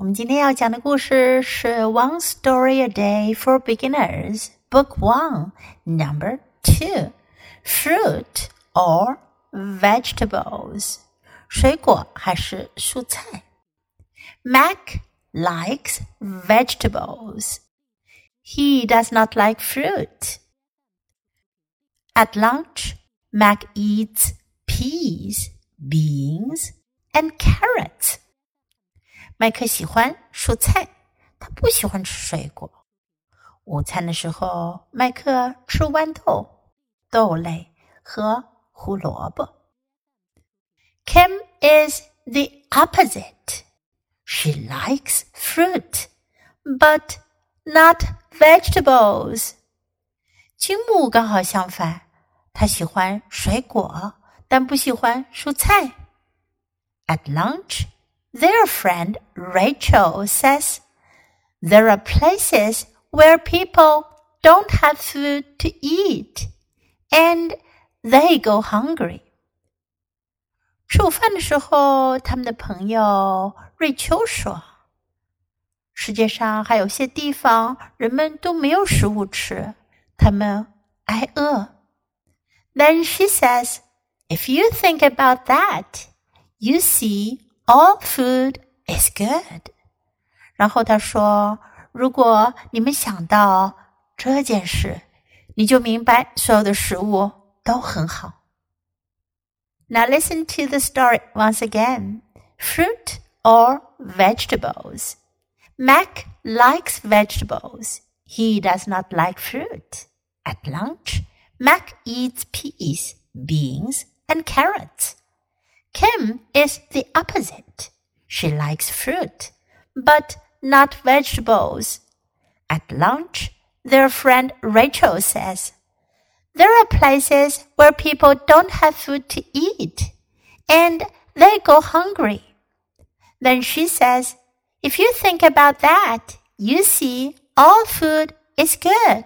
我们今天要讲的故事是《One Story a Day for Beginners》Book One Number Two Fruit or Vegetables 水果还是蔬菜 Mac likes vegetables. He does not like fruit. At lunch, Mac eats peas, beans, and carrots. 麦克喜欢蔬菜，他不喜欢吃水果。午餐的时候，麦克吃豌豆、豆类和胡萝卜。Kim is the opposite. She likes fruit, but not vegetables. 金木刚好相反，他喜欢水果，但不喜欢蔬菜。At lunch, their friend Rachel says there are places where people don't have food to eat and they go hungry. 吃午饭的时候，他们的朋友瑞秋说：“世界上还有些地方人们都没有食物吃，他们挨饿。” Then she says, "If you think about that, you see all food is good. 然后他说：“如果你们想到这件事，你就明白所有的食物都很好。” Now listen to the story once again. Fruit or vegetables? Mac likes vegetables. He does not like fruit. At lunch, Mac eats peas, beans, and carrots. Kim is the opposite. She likes fruit, but not vegetables. At lunch, their friend Rachel says, There are places where people don't have food to eat, and they go hungry. Then she says, If you think about that, you see all food is good.